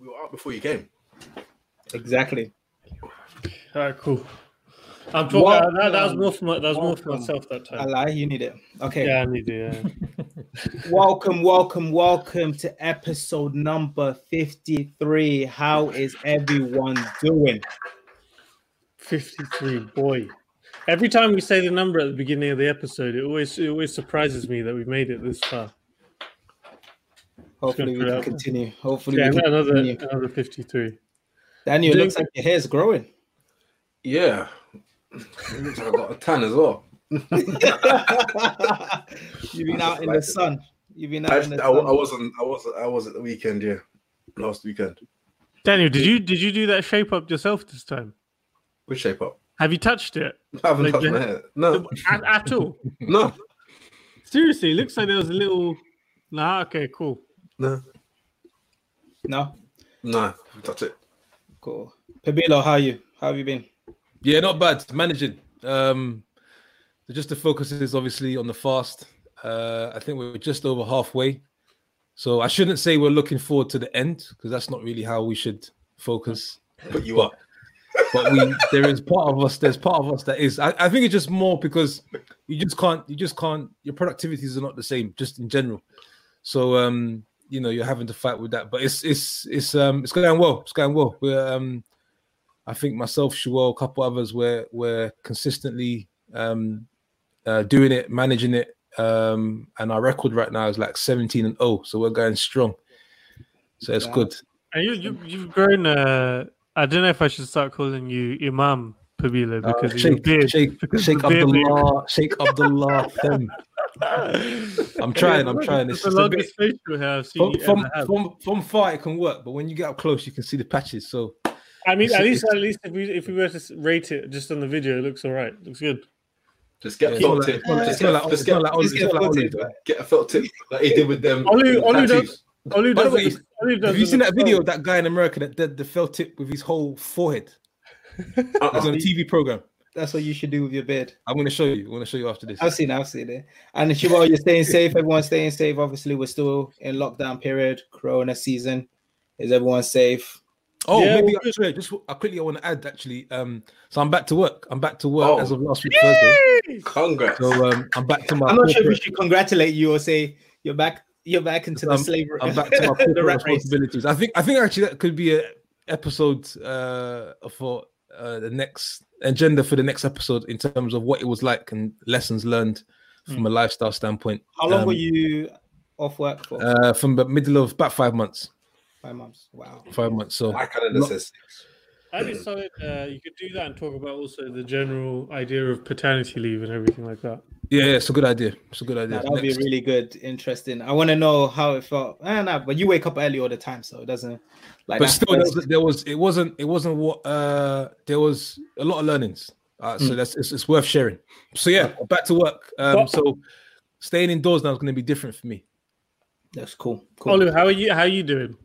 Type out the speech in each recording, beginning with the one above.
we were out before you came. Exactly. All right, cool. I'm talking. Well, that, that was um, more for my, that was more for myself that I time. lie. You need it. Okay. Yeah, I need to. Yeah. welcome, welcome, welcome to episode number 53. How is everyone doing? 53, boy. Every time we say the number at the beginning of the episode, it always it always surprises me that we made it this far. Hopefully, we can continue. Hopefully, Yeah, we can another continue. another 53. Daniel, it looks like your hair's growing. Yeah. It looks like I got a tan as well. You've been out in the sun. You've been out I, in the I, I wasn't. I wasn't. I was at the weekend. Yeah, last weekend. Daniel, did you did you do that shape up yourself this time? Which shape up? Have you touched it I haven't Like touched my hair. No, at, at all? no, Seriously, it looks like there was a little. Nah, okay, cool. No, No? no. That's it. Cool. Pabilo, how are you? How have you been? Yeah, not bad. Managing. Um, just the focus is obviously on the fast. Uh, I think we're just over halfway. So I shouldn't say we're looking forward to the end because that's not really how we should focus. But you are. But we there is part of us, there's part of us that is. I, I think it's just more because you just can't, you just can't, your productivities are not the same, just in general. So um, you know, you're having to fight with that. But it's it's it's um it's going well. It's going well. We're um I think myself, Shuel, a couple others, we're we're consistently um, uh, doing it, managing it, um, and our record right now is like 17 and 0, so we're going strong. So it's Wow. good. And you, you you've grown. Uh, I don't know if I should start calling you Imam Pabila because of your Uh, Sheikh, beard. Sheikh, because Sheikh the beard that Abdullah, Sheikh Abdullah. Them. I'm trying, I'm trying. It's It's the just a bit, longest facial hair I've seen from, you from, have. from, from far it can work, but when you get up close, you can see the patches. So I mean, it's- at least it's- at least if we if we were to rate it just on the video, it looks all right. Looks good. Just get Yeah, a felt tip. like- Just like- get, it's just not get, like Just get like a olive, photo, get a felt tip like he did with them. Olu, Olu does, Olu does, way, Olu does have you seen that video of that guy in America that did the felt tip with his whole forehead? It's Uh-uh. on a TV program. That's what you should do with your bed. I'm going to show you. I'm going to show you after this. I've seen it, I've seen it. And Shibal, you're staying safe. Everyone's staying safe. Obviously, we're still in lockdown period, Corona season. Is everyone safe? Oh, Yeah, maybe all good. actually, just I quickly I want to add actually. Um, so I'm back to work. I'm back to work Oh. as of last week Thursday. Congrats. So um, I'm back to my. I'm not sure if we should congratulate you or say you're back. You're back into the I'm- slavery. I'm back to my the corporate rat race. responsibilities. I think I think actually that could be a episode uh, for uh, the next agenda for the next episode in terms of what it was like and lessons learned from a lifestyle standpoint. How long Um, were you off work for? Uh, from the middle of about five months. Five months. Wow. Five months. So My calendar Not- says That'd be solid. Uh, you could do that and talk about also the general idea of paternity leave and everything like that. yeah, yeah, it's a good idea. It's a good idea. that would be really good, interesting. I want to know how it felt. Eh, nah, but you wake up early all the time, so it doesn't like. but that still, there first- was, there was it wasn't it wasn't what uh there was a lot of learnings. Uh, so that's it's, it's worth sharing. So yeah, back to work. Um, so staying indoors now is going to be different for me. That's cool. Cool. Olu, how are you? How are you doing?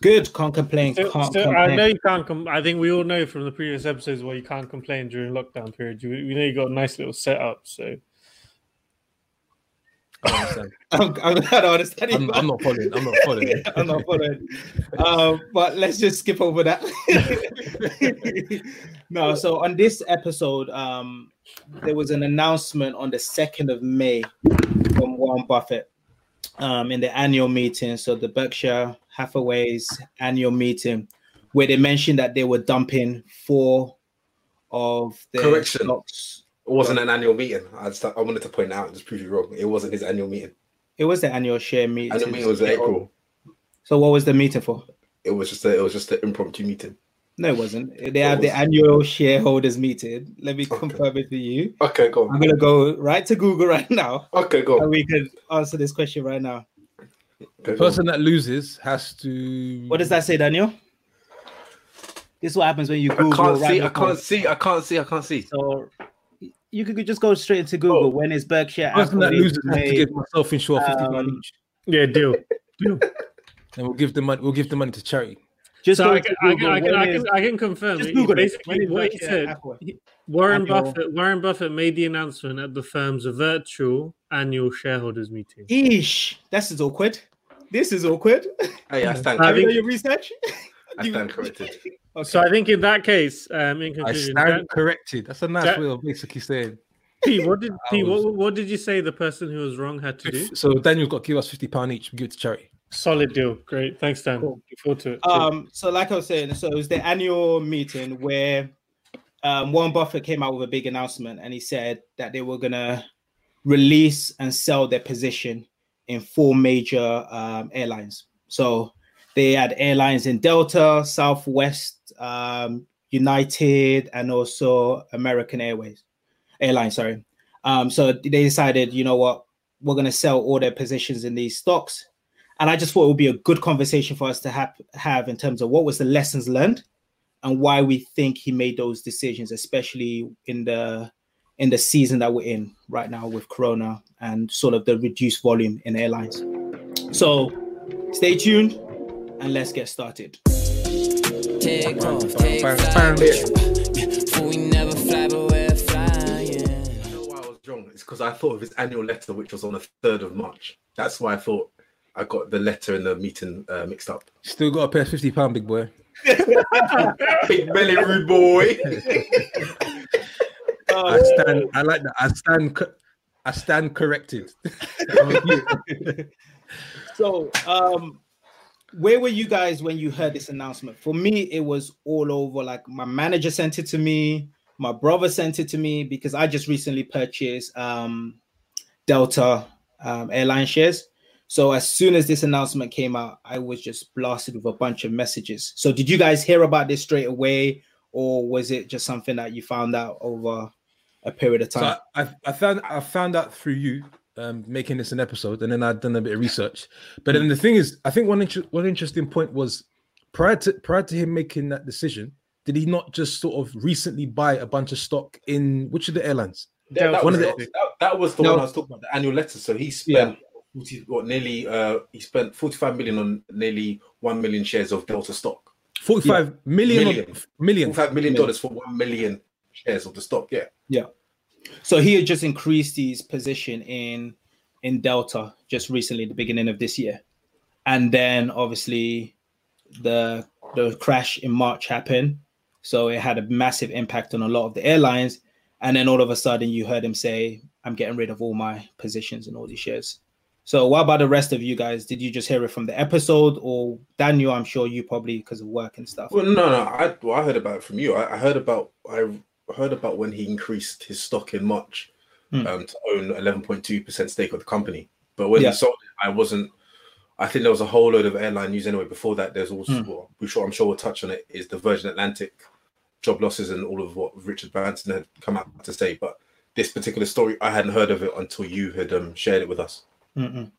Good. Can't complain. So, can't so I know you can't. Com- I think we all know from the previous episodes why you can't complain during lockdown period. You, we know you got a nice little setup. So I understand. I'm, I'm glad I understand. I'm. I'm not following. I'm not following. Yeah, I'm not following. um, but let's just skip over that. no, so on this episode, um, there was an announcement on the 2nd of May from Warren Buffett um, in the annual meeting. So the Berkshire Hathaway's annual meeting, where they mentioned that they were dumping four of the Correction. stocks. it wasn't an annual meeting. I just I wanted to point out and just prove you wrong. It wasn't his annual meeting. It was the annual share meeting. Annual meeting was in April. So what was the meeting for? It was just a, it was just an impromptu meeting. No, it wasn't. They had the annual shareholders meeting. Let me confirm it for you. Okay, go I'm gonna go right to Google right now, Okay, go and we can answer this question right now. Okay, The person that loses has to. What does that say, Daniel? This is what happens when you Google. I can't right see. I can't see. I can't see. I can't see. So you could just go straight into Google. Oh. When is Berkshire? The person that loses has to give myself insure fifty pound Um, each, yeah, deal. deal. and we'll give the money. We'll give the money to charity. Just So I can, I can, I can, I can, I can confirm. Just. Google Basically, is what he said. Warren Annual- Buffett. Warren Buffett made the announcement at the firm's virtual annual shareholders meeting. Eesh, that's is awkward. This is awkward. Hey, I stand, I Have you done your research? I stand corrected. Okay. So I think in that case, um, in conclusion, I conclusion, stand Dan- corrected. That's a nice that- way of basically saying. P, what did I P, was- what, what did you say the person who was wrong had to do? So Daniel's got to give us fifty pound each. Give it to charity. Solid deal. Great. Thanks, Dan. Cool. Look forward to it. Um, so like I was saying, so it was the annual meeting where um, Warren Buffett came out with a big announcement, and he said that they were gonna release and sell their position in four major um, airlines. So they had airlines in Delta, Southwest, um, United, and also American Airways Airlines. Sorry. Um, so they decided, you know what, we're gonna sell all their positions in these stocks and I just thought it would be a good conversation for us to have have in terms of what was the lessons learned and why we think he made those decisions, especially in the in the season that we're in right now with Corona and sort of the reduced volume in airlines. So stay tuned and let's get started. Take off, take flight. bam. For we never fly, but we're flying. You know why I was wrong? It's because I thought of his annual letter, which was on the third of March. That's why I thought I got the letter and the meeting uh, mixed up. Still got to pay fifty pound, big boy. Big belly rude boy. I stand. I like that. I stand. I stand corrected. So, um, where were you guys when you heard this announcement? For me, it was all over. Like my manager sent it to me, my brother sent it to me because I just recently purchased um, Delta um, airline shares. So as soon as this announcement came out, I was just blasted with a bunch of messages. So did you guys hear about this straight away, or was it just something that you found out over a period of So time? I, I, I found I found out through you um, making this an episode, and then I'd done a bit of research. But then the thing is, I think one inter- one interesting point was prior to prior to him making that decision, did he not just sort of recently buy a bunch of stock in which of the airlines? Yeah, that, One was of the, the- that, that was the No. one I was talking about, the annual letter. So he spent 40, what, nearly uh he spent 45 million on nearly 1 million shares of Delta stock. Forty-five million, Million. million. 45 million dollars for 1 million shares of the stock. Yeah. Yeah. So he had just increased his position in in Delta just recently, the beginning of this year, and then obviously the the crash in March happened, so it had a massive impact on a lot of the airlines. And then all of a sudden, you heard him say, "I'm getting rid of all my positions and all these shares." So what about the rest of you guys? Did you just hear it from the episode, or Daniel? I'm sure you probably because of work and stuff. Well, no, no. I, well, I heard about it from you. I, I heard about I heard about when he increased his stock in March Hmm. um, to own 11.2 percent stake of the company. But when Yeah. he sold it, I wasn't. I think there was a whole load of airline news anyway. Before that, there's also Hmm. well, we sure I'm sure we'll touch on it. Is the Virgin Atlantic job losses and all of what Richard Branson had come out to say. But this particular story, I hadn't heard of it until you had um, shared it with us. Mm-mm.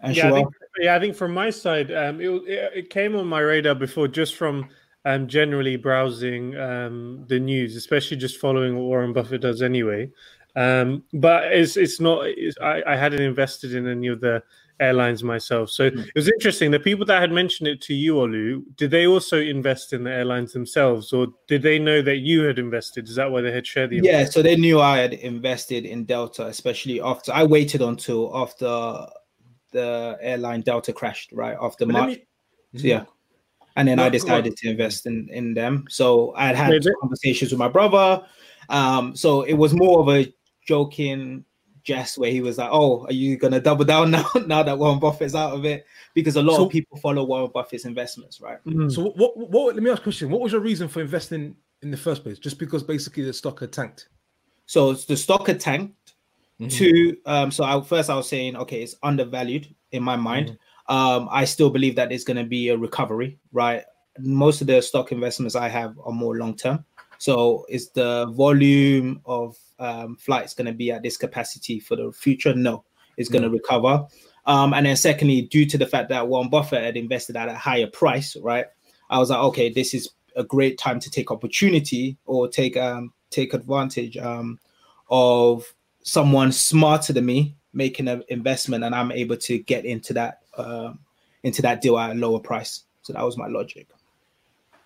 And yeah, I think, yeah, I think from my side, um, it, it it came on my radar before just from um, generally browsing um, the news, especially just following what Warren Buffett does anyway. Um, but it's it's not. It's, I, I hadn't invested in any of the airlines myself, so Hmm. it was interesting. The people that had mentioned it to you, Olu, did they also invest in the airlines themselves, or did they know that you had invested? Is that why they had shared the? Yeah, so they knew I had invested in Delta, especially after I waited until after the airline Delta crashed, right after But March. me- So, yeah, and then I No, go decided to invest in in them. So I had had conversations with my brother. Um, so it was more of a joking jest where he was like, "Oh, are you gonna double down now? now that Warren Buffett's out of it?" Because a lot So- of people follow Warren Buffett's investments, right? Mm. So what, what? What? Let me ask a question. What was your reason for investing in the first place? Just because basically the stock had tanked. So the stock had tanked. Mhm. Two, um, so I, first I was saying, okay, it's undervalued in my mind. Um, I still believe that there's going to be a recovery, right? Most of the stock investments I have are more long term. So is the volume of um, flights going to be at this capacity for the future? No, it's going to recover. Um, and then secondly, due to the fact that Warren Buffett had invested at a higher price, right? I was like, okay, this is a great time to take opportunity or take um, take advantage um, of someone smarter than me making an investment, and I'm able to get into that um, into that deal at a lower price. So that was my logic.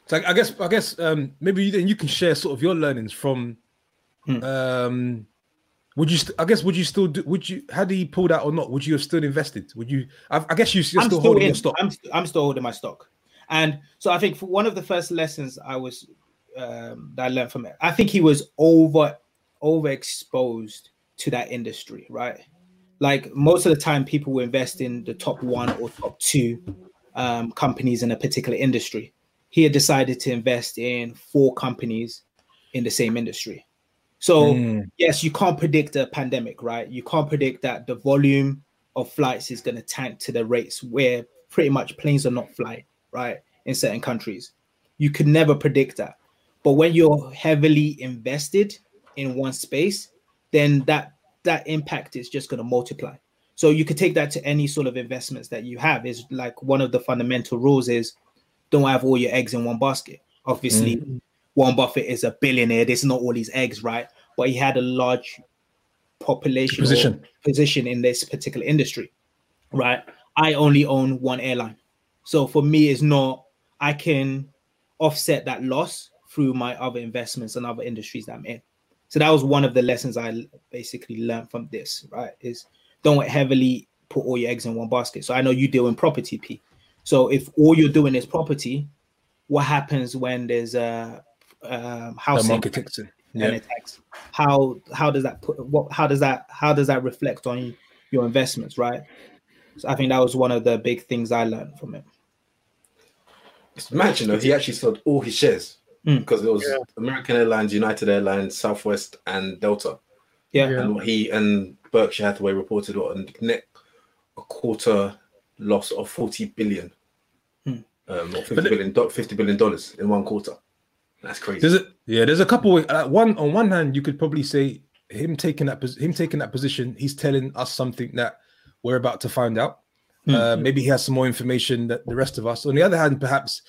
So I guess I guess um, maybe you, then you can share sort of your learnings from Hmm. um, Would you? St- I guess. Would you still do? Would you? Had he pulled out or not? Would you have still invested? Would you? I, I guess you, you're still, still holding in. your stock. I'm, st- I'm still holding my stock, and so I think for one of the first lessons I was um, that I learned from it, I think he was over overexposed to that industry, right? Like most of the time, people will invest in the top one or top two um, companies in a particular industry. He had decided to invest in four companies in the same industry. So Mm. yes, you can't predict a pandemic, right? You can't predict that the volume of flights is going to tank to the rates where pretty much planes are not flying, right? In certain countries, you could never predict that. But when you're heavily invested in one space, then that that impact is just going to multiply. So you could take that to any sort of investments that you have. Is like one of the fundamental rules is don't have all your eggs in one basket. Obviously, mm-hmm. Warren Buffett is a billionaire. There's not all these eggs, right? But he had a large population Position. position in this particular industry, right? I only own one airline. So for me, it's not, I can offset that loss through my other investments and other industries that I'm in. So that was one of the lessons I basically learned from this, right? Is don't heavily put all your eggs in one basket. So I know you deal in property, P. So if all you're doing is property, what happens when there's a um, The housing market takes it. and Yeah. attacks? How how does that put what how does that how does that reflect on your investments, right? So I think that was one of the big things I learned from it. Imagine mad, you know. He actually sold all his shares Mm. because it was Yeah. American Airlines, United Airlines, Southwest, and Delta. Yeah. Yeah. And what he and Berkshire Hathaway reported what a net a quarter loss of forty billion, Hmm. um, or fifty But the- billion, do- fifty billion dollars in one quarter. That's crazy. There's a yeah. There's a couple. Uh, one on one hand, you could probably say him taking that pos- him taking that position. He's telling us something that we're about to find out. Uh, maybe he has some more information that the rest of us. On the other hand, perhaps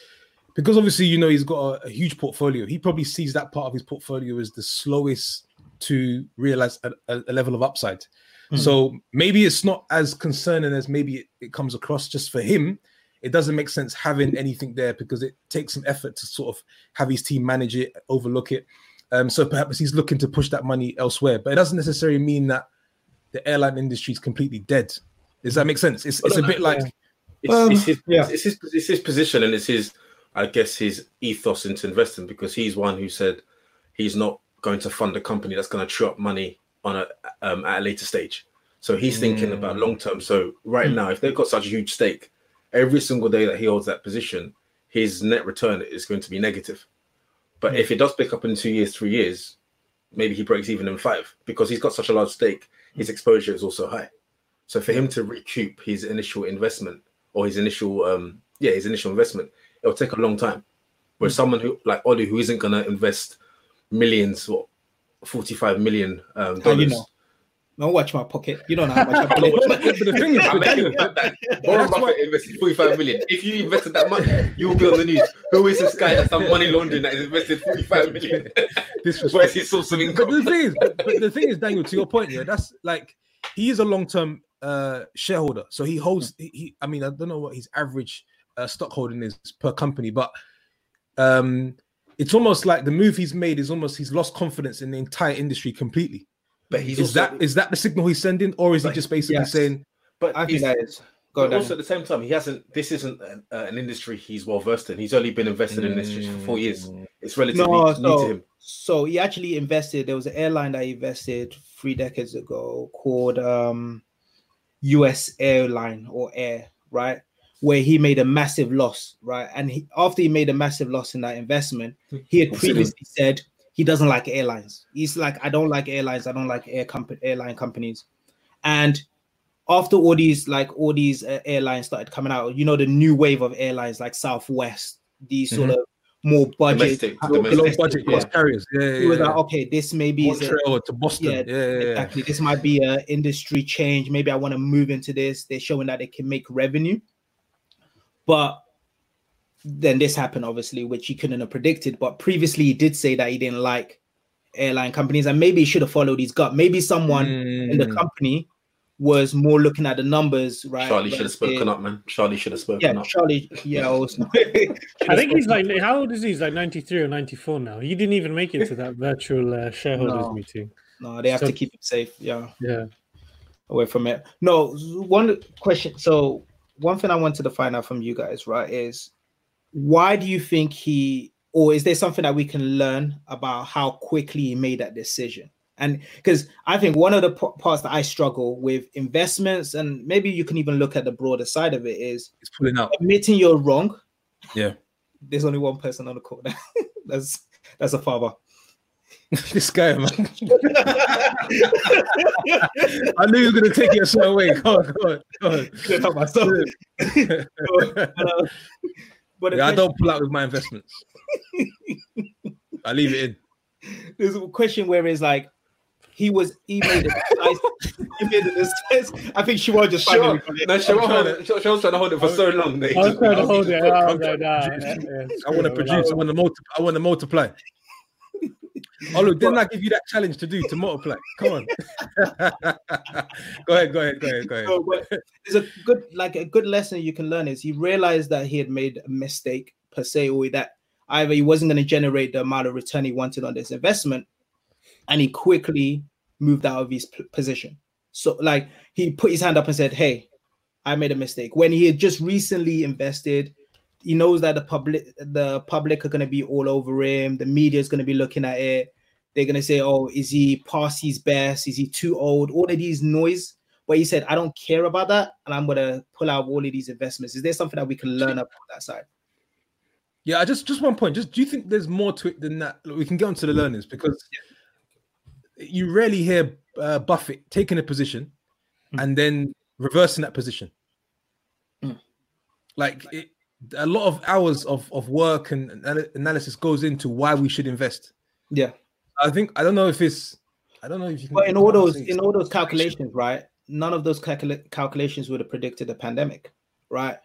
because obviously you know he's got a, a huge portfolio. He probably sees that part of his portfolio as the slowest to realize a, a- level of upside. So maybe it's not as concerning as maybe it, it comes across. Just for him, it doesn't make sense having anything there because it takes some effort to sort of have his team manage it, overlook it. Um, so perhaps he's looking to push that money elsewhere, but it doesn't necessarily mean that the airline industry is completely dead. Does that make sense? It's, it's a bit like It's, Um, it's, his, yeah. it's, his, it's his position and it's his, I guess, his ethos into investing because he's one who said he's not going to fund a company that's going to chew up money on a um, at a later stage. So he's thinking about long term. So right now, if they've got such a huge stake, every single day that he holds that position, his net return is going to be negative. But if it does pick up in two years, three years, maybe he breaks even in five because he's got such a large stake. His exposure is also high. So for him to recoup his initial investment or his initial, um, yeah, his initial investment, it'll take a long time. Whereas someone who like Ollie, who isn't going to invest millions or 45 million um, you dollars. know? Don't watch my pocket. You don't know how much I play. but the thing is, I'm making Daniel, the fact that Warren Buffett invested 45 million. If you invested that money, you will be on the news. Who is this guy that's done money laundering that has invested 45 million? this was Where's his source of but the thing is, but, but the thing is, Daniel, to your point, yeah, that's like he is a long-term uh shareholder. So he holds he, he I mean, I don't know what his average uh, stock holding is per company, but um it's almost like the move he's made is almost he's lost confidence in the entire industry completely. But he's Is also, that is that the signal he's sending, or is he just basically yes. saying but I think he's- that is. Go But down. also at the same time, he hasn't. This isn't an, uh, an industry he's well versed in. He's only been investing in this industry for four years. It's relatively No, new to him. so he actually invested. There was an airline that he invested three decades ago called um, US Airline or Air, right? Where he made a massive loss, right? And he, after he made a massive loss in that investment, he had previously said he doesn't like airlines. He's like, I don't like airlines. I don't like air company airline companies. And after all these like all these uh, airlines started coming out, you know, the new wave of airlines like Southwest, these sort of more budget, Domestic, domestic. low budget yeah. cost carriers? Yeah, yeah, yeah. like, okay, this maybe is a, to Boston. Yeah, Yeah, yeah, yeah. exactly. This might be an industry change. Maybe I want to move into this. They're showing that they can make revenue, but then this happened, obviously, which he couldn't have predicted. But previously, he did say that he didn't like airline companies, and maybe he should have followed his gut. Maybe someone in the Mm. company was more looking at the numbers, right? Charlie should have versus- spoken up, man. Charlie should have spoken Yeah, up. Charlie. Yeah, also. I think he's like, how old is he? He's like 93 or 94 now. He didn't even make it to that virtual uh, shareholders No. meeting. No, they have So- to keep it safe. Yeah. Yeah. away from it. No, one question. So one thing I wanted to find out from you guys, right, is why do you think he, or is there something that we can learn about how quickly he made that decision? And because I think one of the p- parts that I struggle with investments, and maybe you can even look at the broader side of it, is It's pulling out. admitting you're wrong. Yeah. There's only one person on the call. that's that's a father. this guy, man. I knew he was gonna take it a certain way. Go on, go on, go on. Couldn't help myself. Uh, but yeah, I don't pull out with my investments. I leave it in. there's a question where it's like he was he made it. he made it. this- I think Siobhan just Sure. it. No, she was trying holding- she was trying to hold it for so long. They I was trying to hold it. I I'm was like, trying nah, to yeah, produce. yeah, I want to produce. I want to multiply. I want to multiply. Oh look, didn't I give you that challenge to do to multiply? Come on. go ahead. Go ahead. Go ahead. Go ahead. There's a good like a good lesson you can learn is he realized that he had made a mistake per se, or that either he wasn't going to generate the amount of return he wanted on this investment, and he quickly moved out of his p- position. So like he put his hand up and said, "Hey, I made a mistake." When he had just recently invested, he knows that the public the public are going to be all over him. The media is going to be looking at it. They're going to say, "Oh, is he past his best? Is he too old?" All of these noise but he said, I don't care about that, and I'm gonna pull out all of these investments. Is there something that we can learn about that side? Yeah, I just just one point. Just do you think there's more to it than that? Look, we can get onto the learnings because you rarely hear uh, Buffett taking a position Mm. and then reversing that position. Mm. Like it, a lot of hours of, of work and analysis goes into why we should invest. Yeah. I think I don't know if it's I don't know if you can. But in all those in all those calculations, right? None of those calcula- calculations would have predicted the pandemic, right?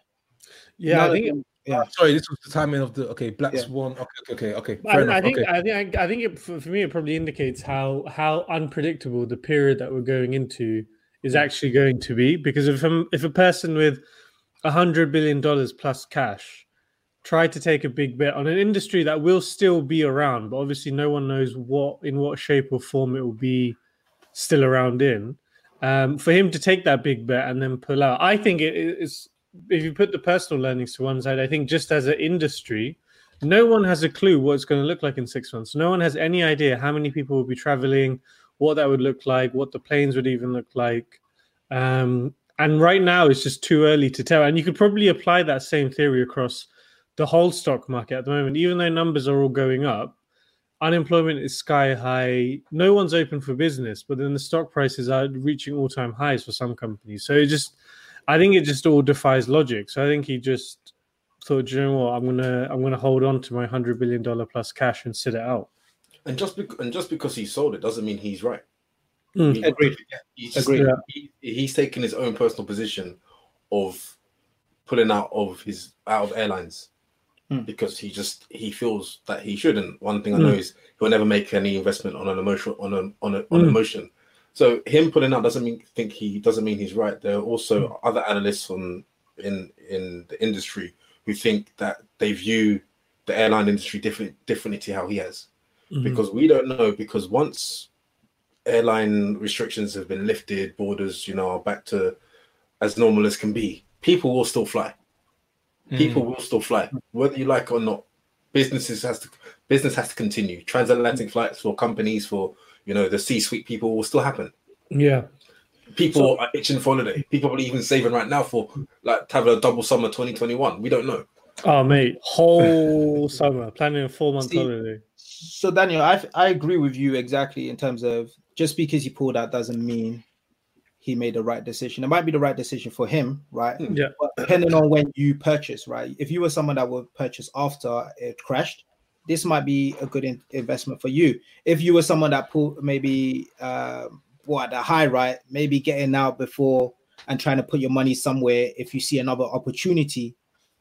yeah. None I think them- yeah. Ah, sorry, this was the timing of the okay Black Yeah. Swan. Okay, okay, okay, okay. Fair I, I think okay. I think I think it, for, for me it probably indicates how how unpredictable the period that we're going into is actually going to be because if i if a person with a hundred billion dollars plus cash try to take a big bet on an industry that will still be around, but obviously no one knows what in what shape or form it will be still around in. Um, for him to take that big bet and then pull out, I think it is. If you put the personal learnings to one side, I think just as an industry, no one has a clue what it's going to look like in six months. No one has any idea how many people will be traveling, what that would look like, what the planes would even look like. Um, and right now, it's just too early to tell. And you could probably apply that same theory across the whole stock market at the moment. Even though numbers are all going up, unemployment is sky high. No one's open for business, but then the stock prices are reaching all time highs for some companies. So it just, I think it just all defies logic. So I think he just thought, "Do you know what, I'm gonna I'm gonna hold on to my hundred billion dollar plus cash and sit it out. And just and just because he sold it doesn't mean he's right. Mm. Agreed. He's just, Agreed. he- he's taken his own personal position of pulling out of his out of airlines Hmm. because he just he feels that he shouldn't. One thing I know Hmm. is he'll never make any investment on an emotion on a on a on Hmm. emotion. So him pulling out doesn't mean think he doesn't mean he's right. There are also Hmm. other analysts on in in the industry who think that they view the airline industry different differently to how he has Mhm. because we don't know because once airline restrictions have been lifted borders you know are back to as normal as can be people will still fly. Hmm. People will still fly whether you like or not. Businesses has to business has to continue. Transatlantic flights for companies for you know the c-suite people will still happen. Yeah. people are itching for holiday. People are even saving right now for like to have a double summer 2021 we don't know. Oh mate, whole summer. Planning a four month holiday. So Daniel, I I agree with you exactly in terms of just because he pulled out doesn't mean he made the right decision. It might be the right decision for him, right? Yeah. But depending on when you purchase, right? If you were someone that would purchase after it crashed, this might be a good in- investment for you. If you were someone that pulled maybe uh, what the high, right? Maybe getting out before and trying to put your money somewhere. If you see another opportunity,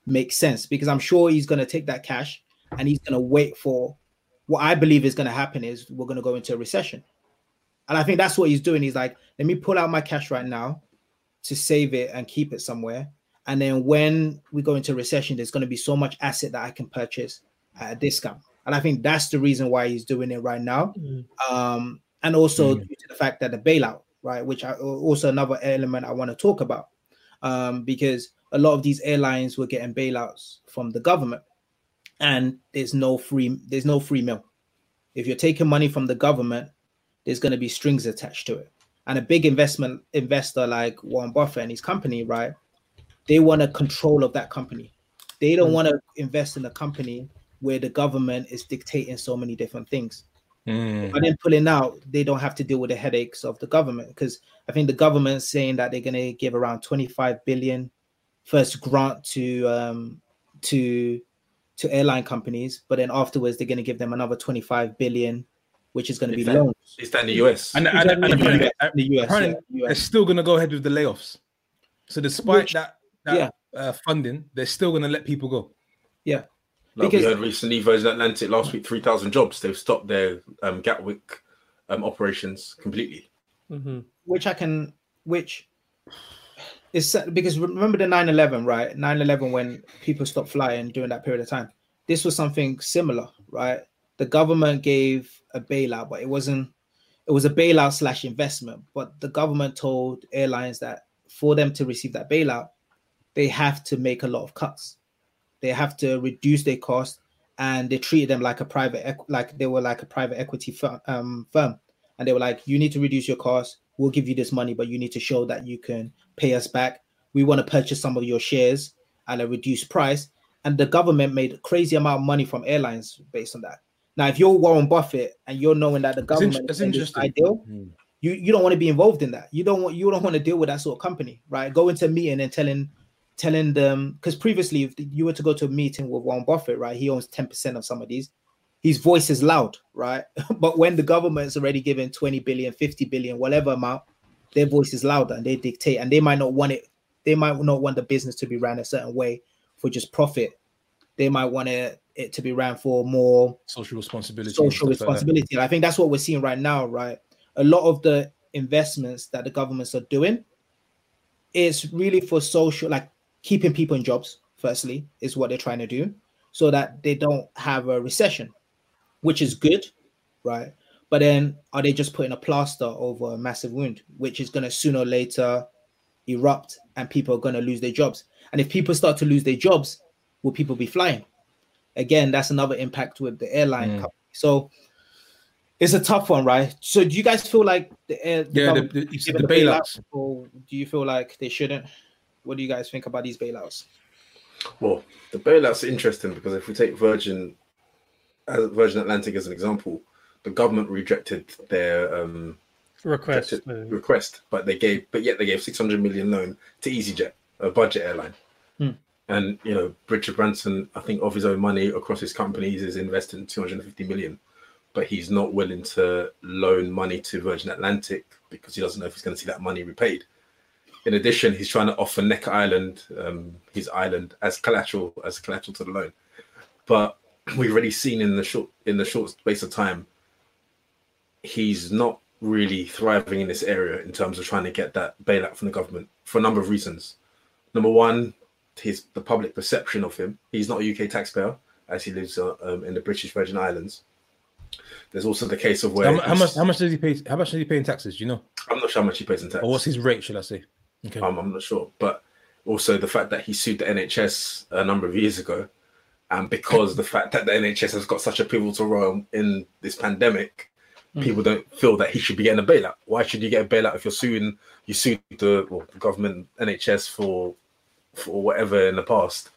makes sense because I'm sure he's going to take that cash and he's going to wait for what I believe is going to happen is we're going to go into a recession. And I think that's what he's doing. He's like, let me pull out my cash right now to save it and keep it somewhere. And then when we go into recession, there's going to be so much asset that I can purchase at a discount. And I think that's the reason why he's doing it right now. Mm. Um, and also due to the fact that the bailout, right, which I also another element I want to talk about, um, because a lot of these airlines were getting bailouts from the government, and there's no free there's no free meal. If you're taking money from the government, there's going to be strings attached to it. And a big investment investor like Warren Buffett and his company, right? They want a control of that company. They don't want to invest in a company where the government is dictating so many different things. Mm. But then pulling out, they don't have to deal with the headaches of the government because I think the government's saying that they're going to give around 25 billion first grant to um, to to airline companies, but then afterwards they're going to give them another 25 billion, which is going to be Is that- loans. Is that in the US? And, and, and In the apparently, US, in the US, apparently yeah, they're still going to go ahead with the layoffs. So despite Which- that, that yeah. uh, funding, they're still going to let people go. Yeah. Like we Because- heard recently, Virgin Atlantic last week, 3,000 jobs. They've stopped their um, Gatwick um, operations completely. Mhm. which I can, which is because remember the 9/11, right? 9/11 when people stopped flying during that period of time. This was something similar, right? The government gave a bailout, but it wasn't. It was a bailout slash investment, but the government told airlines that for them to receive that bailout, they have to make a lot of cuts. They have to reduce their costs, and they treated them like a private, like they were like a private equity firm, um, firm and they were like, "You need to reduce your costs. We'll give you this money, but you need to show that you can pay us back. We want to purchase some of your shares at a reduced price." And the government made a crazy amount of money from airlines based on that. Now, if you're Warren Buffett and you're knowing that the That's, in- government that's is ideal, Mm. you you don't want to be involved in that. You don't want you don't want to deal with that sort of company, right? Go into a meeting and telling telling them because previously if you were to go to a meeting with Warren Buffett, right? He owns 10% of some of these. His voice is loud, right? but when the government's already given 20 billion, 50 billion, whatever amount, their voice is louder and they dictate and they might not want it, they might not want the business to be ran a certain way for just profit. They might want it, it to be ran for more Social responsibility. social stuff like responsibility. And I think that's what we're seeing right now, right? A lot of the investments that the governments are doing is really for social, like keeping people in jobs, firstly, is what they're trying to do so that they don't have a recession, which is good, right? But then are they just putting a plaster over a massive wound, which is going to sooner or later erupt and people are going to lose their jobs? And if people start to lose their jobs, will people be flying? Again, that's another impact with the airline Mm. company. So it's a tough one, right? So do you guys feel like the air, the Yeah, the, government the, you should said give the bailouts. or do you feel like they shouldn't? What do you guys think about these bailouts? Well, the bailout's are interesting because if we take Virgin, as Virgin Atlantic as an example, the government rejected their um, Request. rejected uh, request, but they gave, but yet they gave 600 million loan to EasyJet, a budget airline. And you know, Richard Branson, I think of his own money across his companies, is investing 250 million, but he's not willing to loan money to Virgin Atlantic because he doesn't know if he's going to see that money repaid. In addition, he's trying to offer Necker Island, um, his island, as collateral as collateral to the loan. But we've already seen in the short in the short space of time, he's not really thriving in this area in terms of trying to get that bailout from the government for a number of reasons. Number one, his the public perception of him. He's not a UK taxpayer as he lives uh, um, in the British Virgin Islands. There's also the case of where How, how much? How much does he pay? How much does he pay in taxes? Do you know? I'm not sure how much he pays in tax. Or what's his rate? Should I say? Okay. Um, I'm not sure, but also the fact that he sued the NHS a number of years ago, and because the fact that the NHS has got such a pivotal role in this pandemic, people don't feel that he should be getting a bailout. Why should you get a bailout if you're suing you sued the, well, the government NHS for for whatever in the past,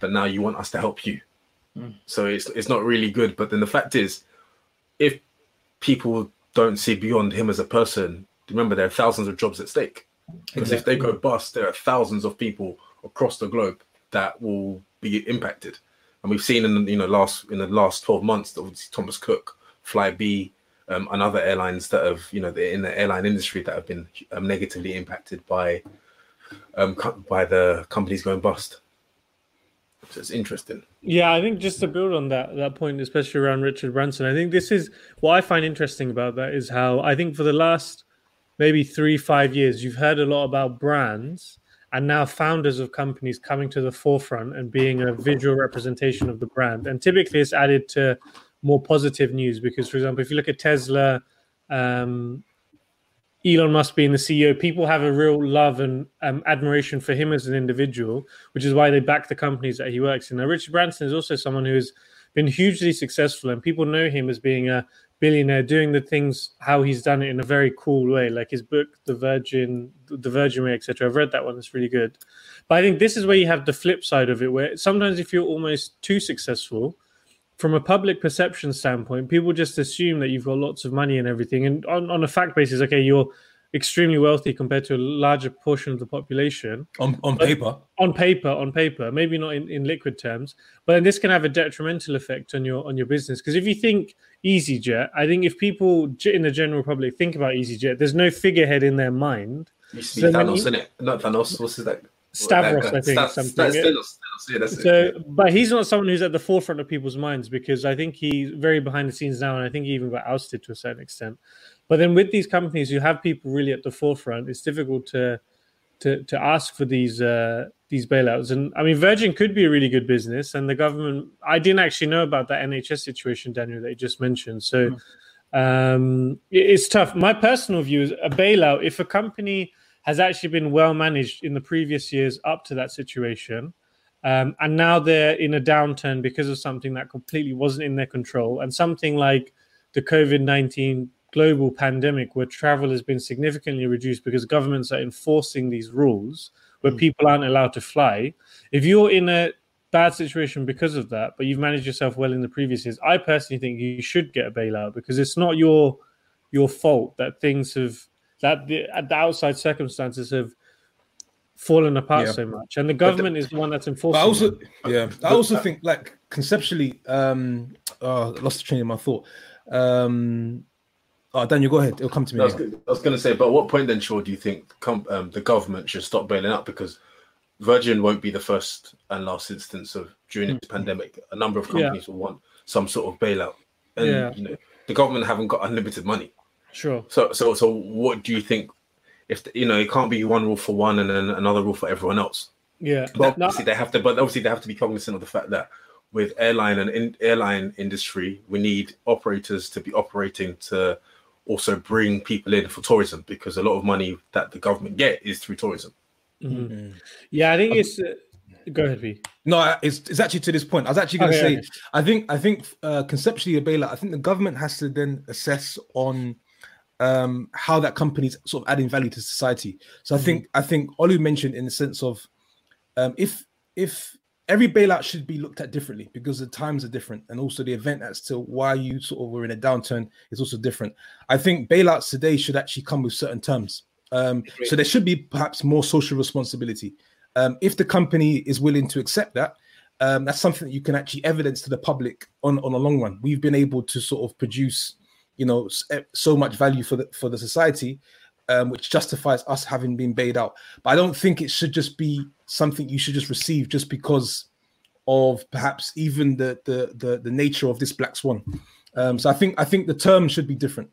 but now you want us to help you? So it's it's not really good. But then the fact is, if people don't see beyond him as a person, remember there are thousands of jobs at stake. Because if they go bust, there are thousands of people across the globe that will be impacted. And we've seen in the you know last in the last 12 months obviously Thomas Cook, Flybe, um, and other airlines that have you know they're in the airline industry that have been um, negatively impacted by um by the companies going bust. So it's interesting. Yeah, I think just to build on that that point, especially around Richard Branson, I think this is what I find interesting about that is how I think for the last maybe three five years you've heard a lot about brands and now founders of companies coming to the forefront and being a visual representation of the brand, and typically it's added to more positive news because, for example, if you look at Tesla, um, Elon Musk being the CEO, people have a real love and um, admiration for him as an individual, which is why they back the companies that he works in. Now, Richard Branson is also someone who has been hugely successful, and people know him as being a billionaire doing the things how he's done it in a very cool way, like his book, The Virgin, The Virgin Way, etc. I've read that one; it's really good. But I think this is where you have the flip side of it, where sometimes if you're almost too successful, from a public perception standpoint, people just assume that you've got lots of money and everything. And on, on a fact basis, okay, you're extremely wealthy compared to a larger portion of the population. On on paper. On paper, on paper, maybe not in, in liquid terms, but then this can have a detrimental effect on your on your business. Because if you think EasyJet, I think if people in the general public think about EasyJet, there's no figurehead in their mind. Used to So Thanos, you- isn't it? Not Thanos. What's his that? Stavros. I think, Stav- something. That's Yeah. Thanos. Thanos, Yeah, it. So, but he's not someone who's at the forefront of people's minds because I think he's very behind the scenes now, and I think he even got ousted to a certain extent. But then with these companies you have people really at the forefront, it's difficult to to to ask for these uh, these bailouts. And I mean, Virgin could be a really good business, and the government. I didn't actually know about that NHS situation, Daniel, that you just mentioned. So. Um, it- it's tough. My personal view is a bailout. If a company has actually been well managed in the previous years up to that situation, um, and now they're in a downturn because of something that completely wasn't in their control, and something like the COVID nineteen global pandemic, where travel has been significantly reduced because governments are enforcing these rules where people aren't allowed to fly. If you're in a bad situation because of that, but you've managed yourself well in the previous years, I personally think you should get a bailout because it's not your your fault that things have that the, the outside circumstances have fallen apart Yeah. so much, and the government is the one that's enforcing. But I also, it. yeah, I also think like conceptually, um, oh, I lost the train of my thought. Um, oh, Daniel, go ahead. It'll come to me. I was, later. go- I was going to say, but at what point then, Shaw, do you think com- um, the government should stop bailing out? Because Virgin won't be the first and last instance of during this pandemic. A number of Hmm. Yeah. companies will want some sort of bailout, and Yeah. you know the government haven't got unlimited money. Sure. So, so, so, what do you think? If you know, it can't be one rule for one and then another rule for everyone else. Yeah. But No, obviously, they have to. But obviously, they have to be cognizant of the fact that with airline and in, airline industry, we need operators to be operating to also bring people in for tourism because a lot of money that the government get is through tourism. mhm. Yeah, I think it's. Uh, go ahead, V. No, it's, it's actually to this point. I was actually going to Okay, say, okay. I think, I think uh, conceptually a bailout. I think the government has to then assess on um, how that company's sort of adding value to society. So I think, I think Olu mentioned in the sense of um, if if every bailout should be looked at differently because the times are different and also the event as to why you sort of were in a downturn is also different. I think bailouts today should actually come with certain terms. Um, so there should be perhaps more social responsibility. Um, if the company is willing to accept that, um, that's something that you can actually evidence to the public on on a long run. We've been able to sort of produce, you know, eh, so much value for the for the society, um, which justifies us having been paid out. But I don't think it should just be something you should just receive just because of perhaps even the the the, the nature of this black swan. Um, so I think I think the term should be different,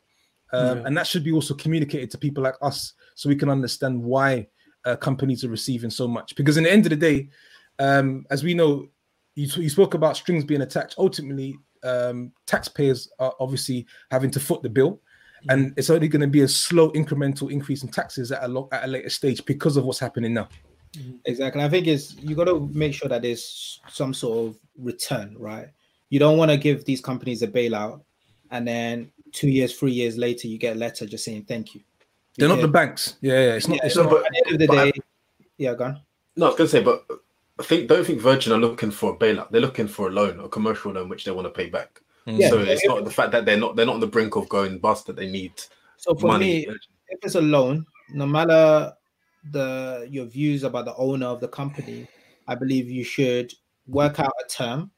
um, Yeah. and that should be also communicated to people like us so we can understand why uh, companies are receiving so much. Because in the end of the day, um, as we know, you, you spoke about strings being attached. Ultimately, um, taxpayers are obviously having to foot the bill, and it's only going to be a slow incremental increase in taxes at a lo- at a later stage because of what's happening now. Exactly. I think it's you got to make sure that there's some sort of return, right? You don't want to give these companies a bailout, and then two years, three years later, you get a letter just saying thank you. They're not the banks. Yeah, yeah. It's not. Yeah, it's No, not. but- At the end of the but I- day, yeah, gone. No, I was going to say, but I think don't think Virgin are looking for a bailout. They're looking for a loan, a commercial loan, which they want to pay back. Yeah. So it's not the fact that they're not they're not on the brink of going bust that they need So for money. me, if it's a loan, no matter the your views about the owner of the company, I believe you should work out a term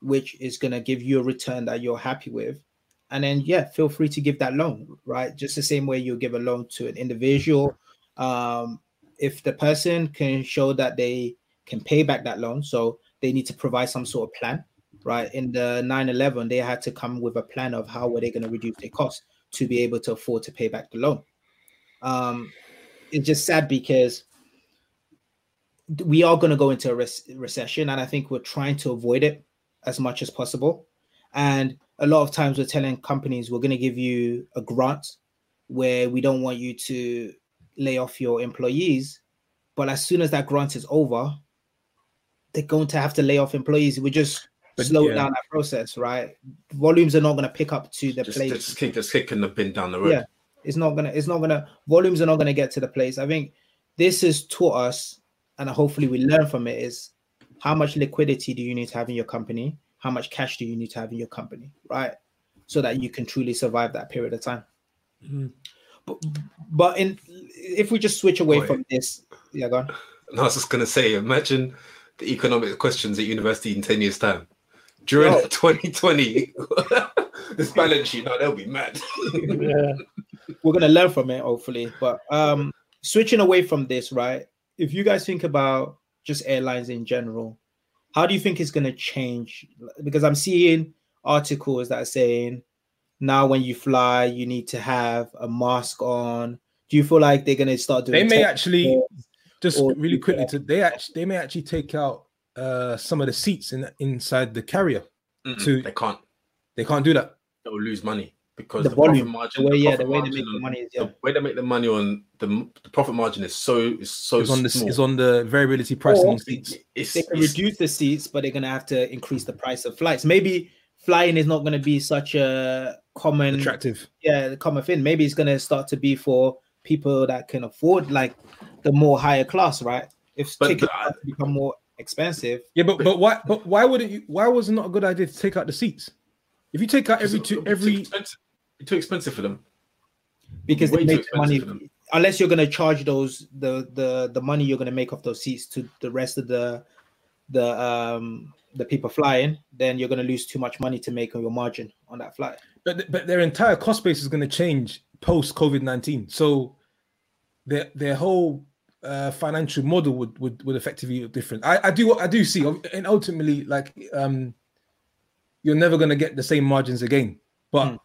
which is going to give you a return that you're happy with. And then, yeah, feel free to give that loan, right? Just the same way you give a loan to an individual. Um, if the person can show that they can pay back that loan, so they need to provide some sort of plan, right? In the 9 11, they had to come with a plan of how were they going to reduce their costs to be able to afford to pay back the loan. Um, it's just sad because we are going to go into a rec- recession, and I think we're trying to avoid it as much as possible. And a lot of times we're telling companies we're going to give you a grant where we don't want you to lay off your employees. But as soon as that grant is over, they're going to have to lay off employees. We just But slow yeah. down that process, right? Volumes are not going to pick up to the Just, place. just, kick, just kicking the bin down the road. Yeah. It's not gonna. It's not gonna. Volumes are not gonna get to the place. I think this has taught us, and hopefully we learn from it. Is how much liquidity do you need to have in your company? How much cash do you need to have in your company, right? So that you can truly survive that period of time. Mhm. But, but in if we just switch away Wait. from this, yeah, go on. And I was just gonna say, imagine the economic questions at university in 10 years' time. During Yo. 2020, this balance sheet, no, they'll be mad. yeah. we're gonna learn from it hopefully but um switching away from this right if you guys think about just airlines in general how do you think it's gonna change because i'm seeing articles that are saying now when you fly you need to have a mask on do you feel like they're gonna start doing They may test- actually just or- really quickly to they actually they may actually take out uh some of the seats in inside the carrier. Mm-mm, To- they can't. They can't do that. They'll lose money because the the, profit volume margin, the way the yeah the way they make the money is yeah the way they make the money on the, the profit margin is so is so It's on the small. it's on the variability pricing Or- on seats. It's, they can it's- reduce the seats, but they're gonna have to increase the price of flights. Maybe flying is not gonna be such a common Attractive. yeah the common thing. Maybe it's gonna start to be for people that can afford like the more higher class, right? If But- tickets but I- become more expensive, Yeah, but but why but why wouldn't you why was it not a good idea to take out the seats? If you take out every it's two too every expensive. Too expensive for them. because Way they make money unless you're gonna charge those the the the money you're gonna make off those seats to the rest of the the um the people flying, then you're gonna lose too much money to make on your margin on that flight. but but their entire cost base is going to change post COVID nineteen. So their their whole uh, financial model would would would effectively look different. I, I do I do see, and ultimately, like um, you're never going to get the same margins again. But Hmm.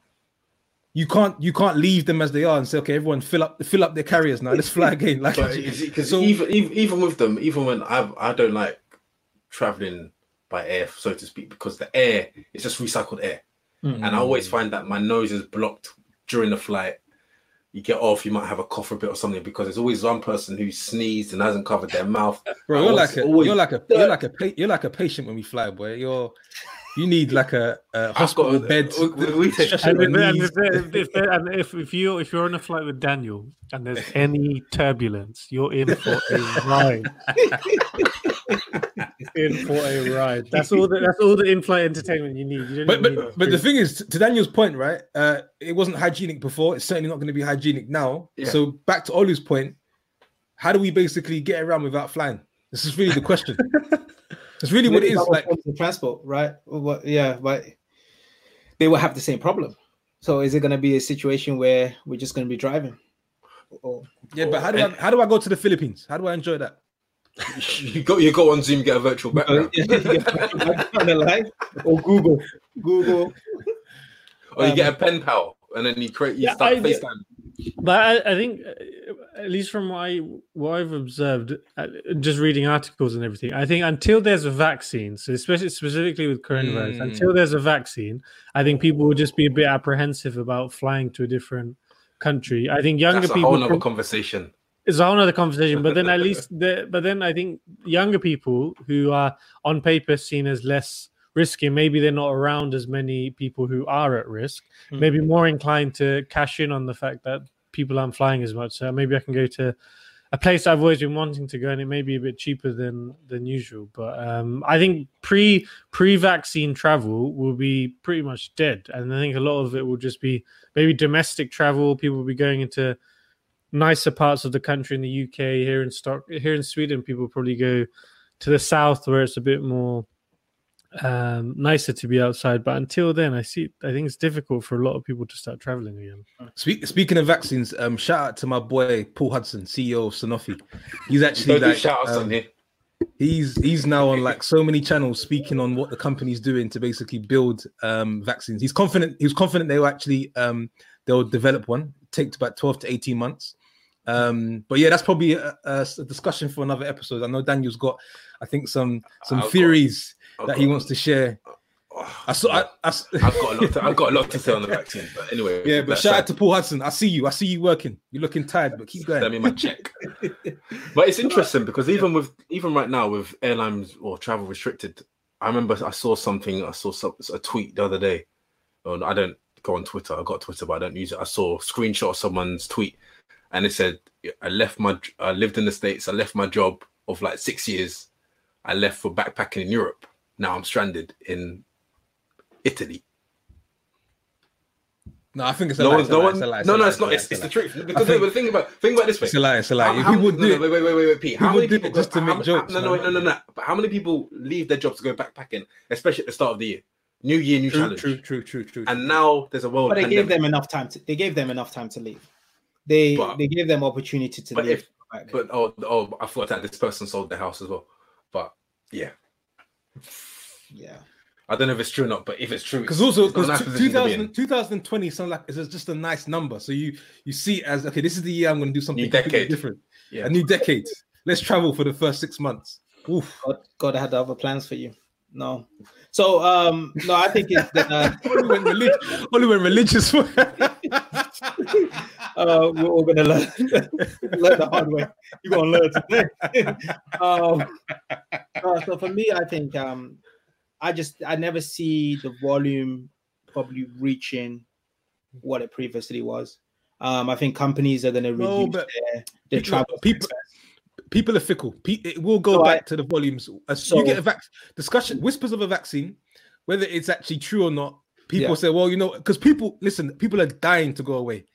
you can't you can't leave them as they are and say, okay, everyone fill up fill up their carriers now. Let's fly again. Like because so- even, even even with them, even when I I don't like traveling by air, so to speak, because the air is just recycled air, and I always find that my nose is blocked during the flight. You get off, you might have a cough a bit or something because there's always one person who sneezed and hasn't covered their mouth. Bro, you're like a you're like a you're like a pa- you're like a patient when we fly, boy. You're you need like a, a hospital got- bed. we- we- we take- And, and, if, if, and if, if you if you're on a flight with Daniel and there's any turbulence, you're in for a ride. in for a ride. That's all. The, that's all the in-flight entertainment you need. You don't But but need but the thing is, to Daniel's point, right? Uh, it wasn't hygienic before. It's certainly not going to be hygienic now. Yeah. So back to Olu's point, how do we basically get around without flying? This is really the question. It's really what it Maybe is. other Like forms of transport, right? Or what- yeah, but they will have the same problem. So is it going to be a situation where we're just going to be driving? Or yeah, but how do I how do I go to the Philippines? How do I enjoy that? you go you go on Zoom, get a virtual background, on or Google, Google. or you Um, get a pen pal, and then you create you Yeah, start I- FaceTime. But I, I think, uh, at least from what, I, what I've observed, uh, just reading articles and everything, I think until there's a vaccine, so especially specifically with coronavirus, Mm. until there's a vaccine, I think people will just be a bit apprehensive about flying to a different country. I think younger That's a people. whole other from- conversation. It's a whole other conversation. But then at least, the, but then I think younger people who are on paper seen as less risky, maybe they're not around as many people who are at risk, Mm. maybe more inclined to cash in on the fact that people aren't flying as much. So maybe I can go to a place I've always been wanting to go, and it may be a bit cheaper than than usual. But um, I think pre pre vaccine travel will be pretty much dead, and I think a lot of it will just be maybe domestic travel. People will be going into nicer parts of the country in the UK. Here in Stock, here in Sweden, people probably go to the south where it's a bit more um nicer to be outside but until then i see i think it's difficult for a lot of people to start traveling again Speak, speaking of vaccines, um, shout out to my boy Paul Hudson, CEO of Sanofi. He's actually like, shout outs um, on here. he's he's now on like so many channels speaking on what the company's doing to basically build um vaccines he's confident he was confident they will actually um they'll develop one it takes about 12 to 18 months um but yeah that's probably a, a, discussion for another episode i know daniel's got i think some some I've theories I've that he wants to share I saw. I, I've got a lot. To, I've got a lot to say on the vaccine, but anyway. yeah, but shout out to Paul Hudson. I see you. I see you working. You're looking tired, but keep going. going. me my check. but it's interesting because even with even right now with airlines or travel restricted, I remember I saw something. I saw some, a tweet the other day. Oh, I don't go on Twitter. I got Twitter, but I don't use it. I saw a screenshot of someone's tweet, and it said, "I left my. I lived in the states. I left my job of like six years. I left for backpacking in Europe. Now I'm stranded in Italy. No, I think it's a No lie. one's It's a no lie, one. it's a lie, No, a no, lie, it's not. a lie, It's, a it's the truth. Because think- but think about think about it this way. It's a lie. It's a lie. How- how- people no, do no, it, wait, wait, wait, wait, wait, Pete. How many people just to make many- jokes, No, no, man. no, no, no. But how many people leave their jobs to go backpacking, especially at the start of the year? New year, new True, challenge. true, true, true, true. And now there's a world But they pandemic. gave them enough time to. They gave them enough time to leave. They But- they gave them opportunity to But leave. if- But oh, oh, I thought that this person sold their house as well. But yeah, yeah, I don't know if it's true or not. But if it's true, because also it's not a nice because position to be in. 2000, 2020 sounds like it's just a nice number. So you you see it as okay, this is the year I'm going to do something New completely decade. different. Yeah. A new decade. Let's travel for the first six months. Oof. God, God had other plans for you. No, so um, no, I think it's the, uh, Only when religious. Only when religious. uh, we're all gonna learn learn the hard way. You're gonna learn today. um, no, so for me, I think um, I just I never see the volume probably reaching what it previously was. Um, I think companies are gonna No, reduce but their, their people- travel. people- people are fickle. It will go So back I- to the volumes. As So- you get a vac- discussion, whispers of a vaccine, whether it's actually true or not. People Yeah. say, well, you know, because people listen, people are dying to go away.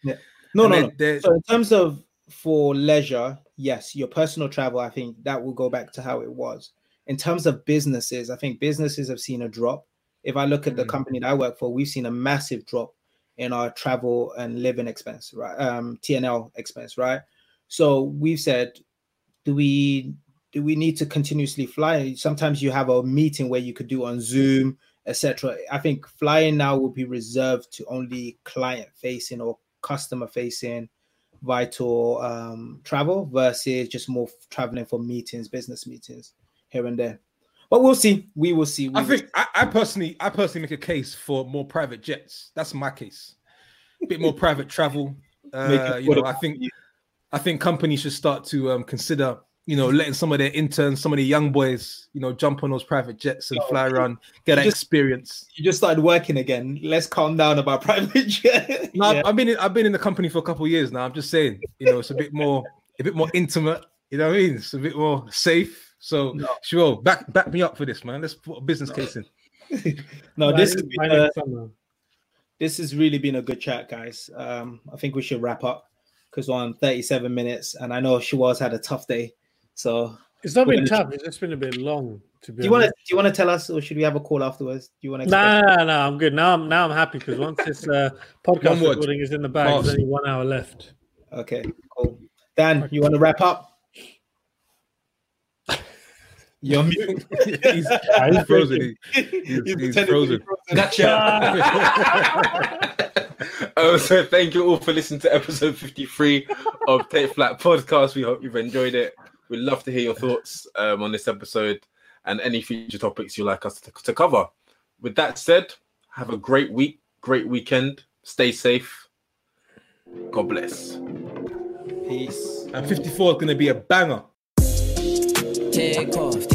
No, And no, they're- no. they're- So in terms of for leisure, yes, your personal travel, I think that will go back to how it was. In terms of businesses, I think businesses have seen a drop. If I look at the Mm. company that I work for, we've seen a massive drop in our travel and living expense, right? Um, TNL expense, right? So we've said, do we do we need to continuously fly? Sometimes you have a meeting where you could do on Zoom, etc. I think flying now will be reserved to only client facing or customer facing vital um, travel versus just more traveling for meetings, business meetings here and there. But we'll see. We will see. We I think I, I personally, I personally make a case for more private jets. That's my case. A bit more private travel. Uh, you know, I think. I think companies should start to um, consider, you know, letting some of their interns, some of the young boys, you know, jump on those private jets and Oh, fly around, get that just- experience. you just started working again. Let's calm down about private jet. No, Yeah. I've, I've been in, I've been in the company for a couple of years now. I'm just saying, you know, it's a bit more a bit more intimate. You know what I mean? It's a bit more safe. So No. sure, back back me up for this, man. Let's put a business case in. no, That this is has been my a, next summer. this has really been a good chat, guys. Um, I think we should wrap up because we're on 37 minutes, and I know Shawaz had a tough day. So, It's not been gonna- tough. It's just been a bit long. To be do you want to do you want to tell us, or should we have a call afterwards? Do you want to? Nah, nah, nah, I'm good. Now I'm now I'm happy because once this uh, podcast recording is in the bag, Pause. there's only one hour left. Okay, cool. Dan, you want to wrap up? You're mute. he's, he's frozen. He- He's, he's pretending to be frozen. um, so thank you all for listening to episode 53 of Take Flat Podcast. We hope you've enjoyed it. We'd love to hear your thoughts um, on this episode and any future topics you'd like us to, to cover. With that said, have a great week, great weekend. Stay safe. God bless. Peace. And 54 is going to be a banger. Take off,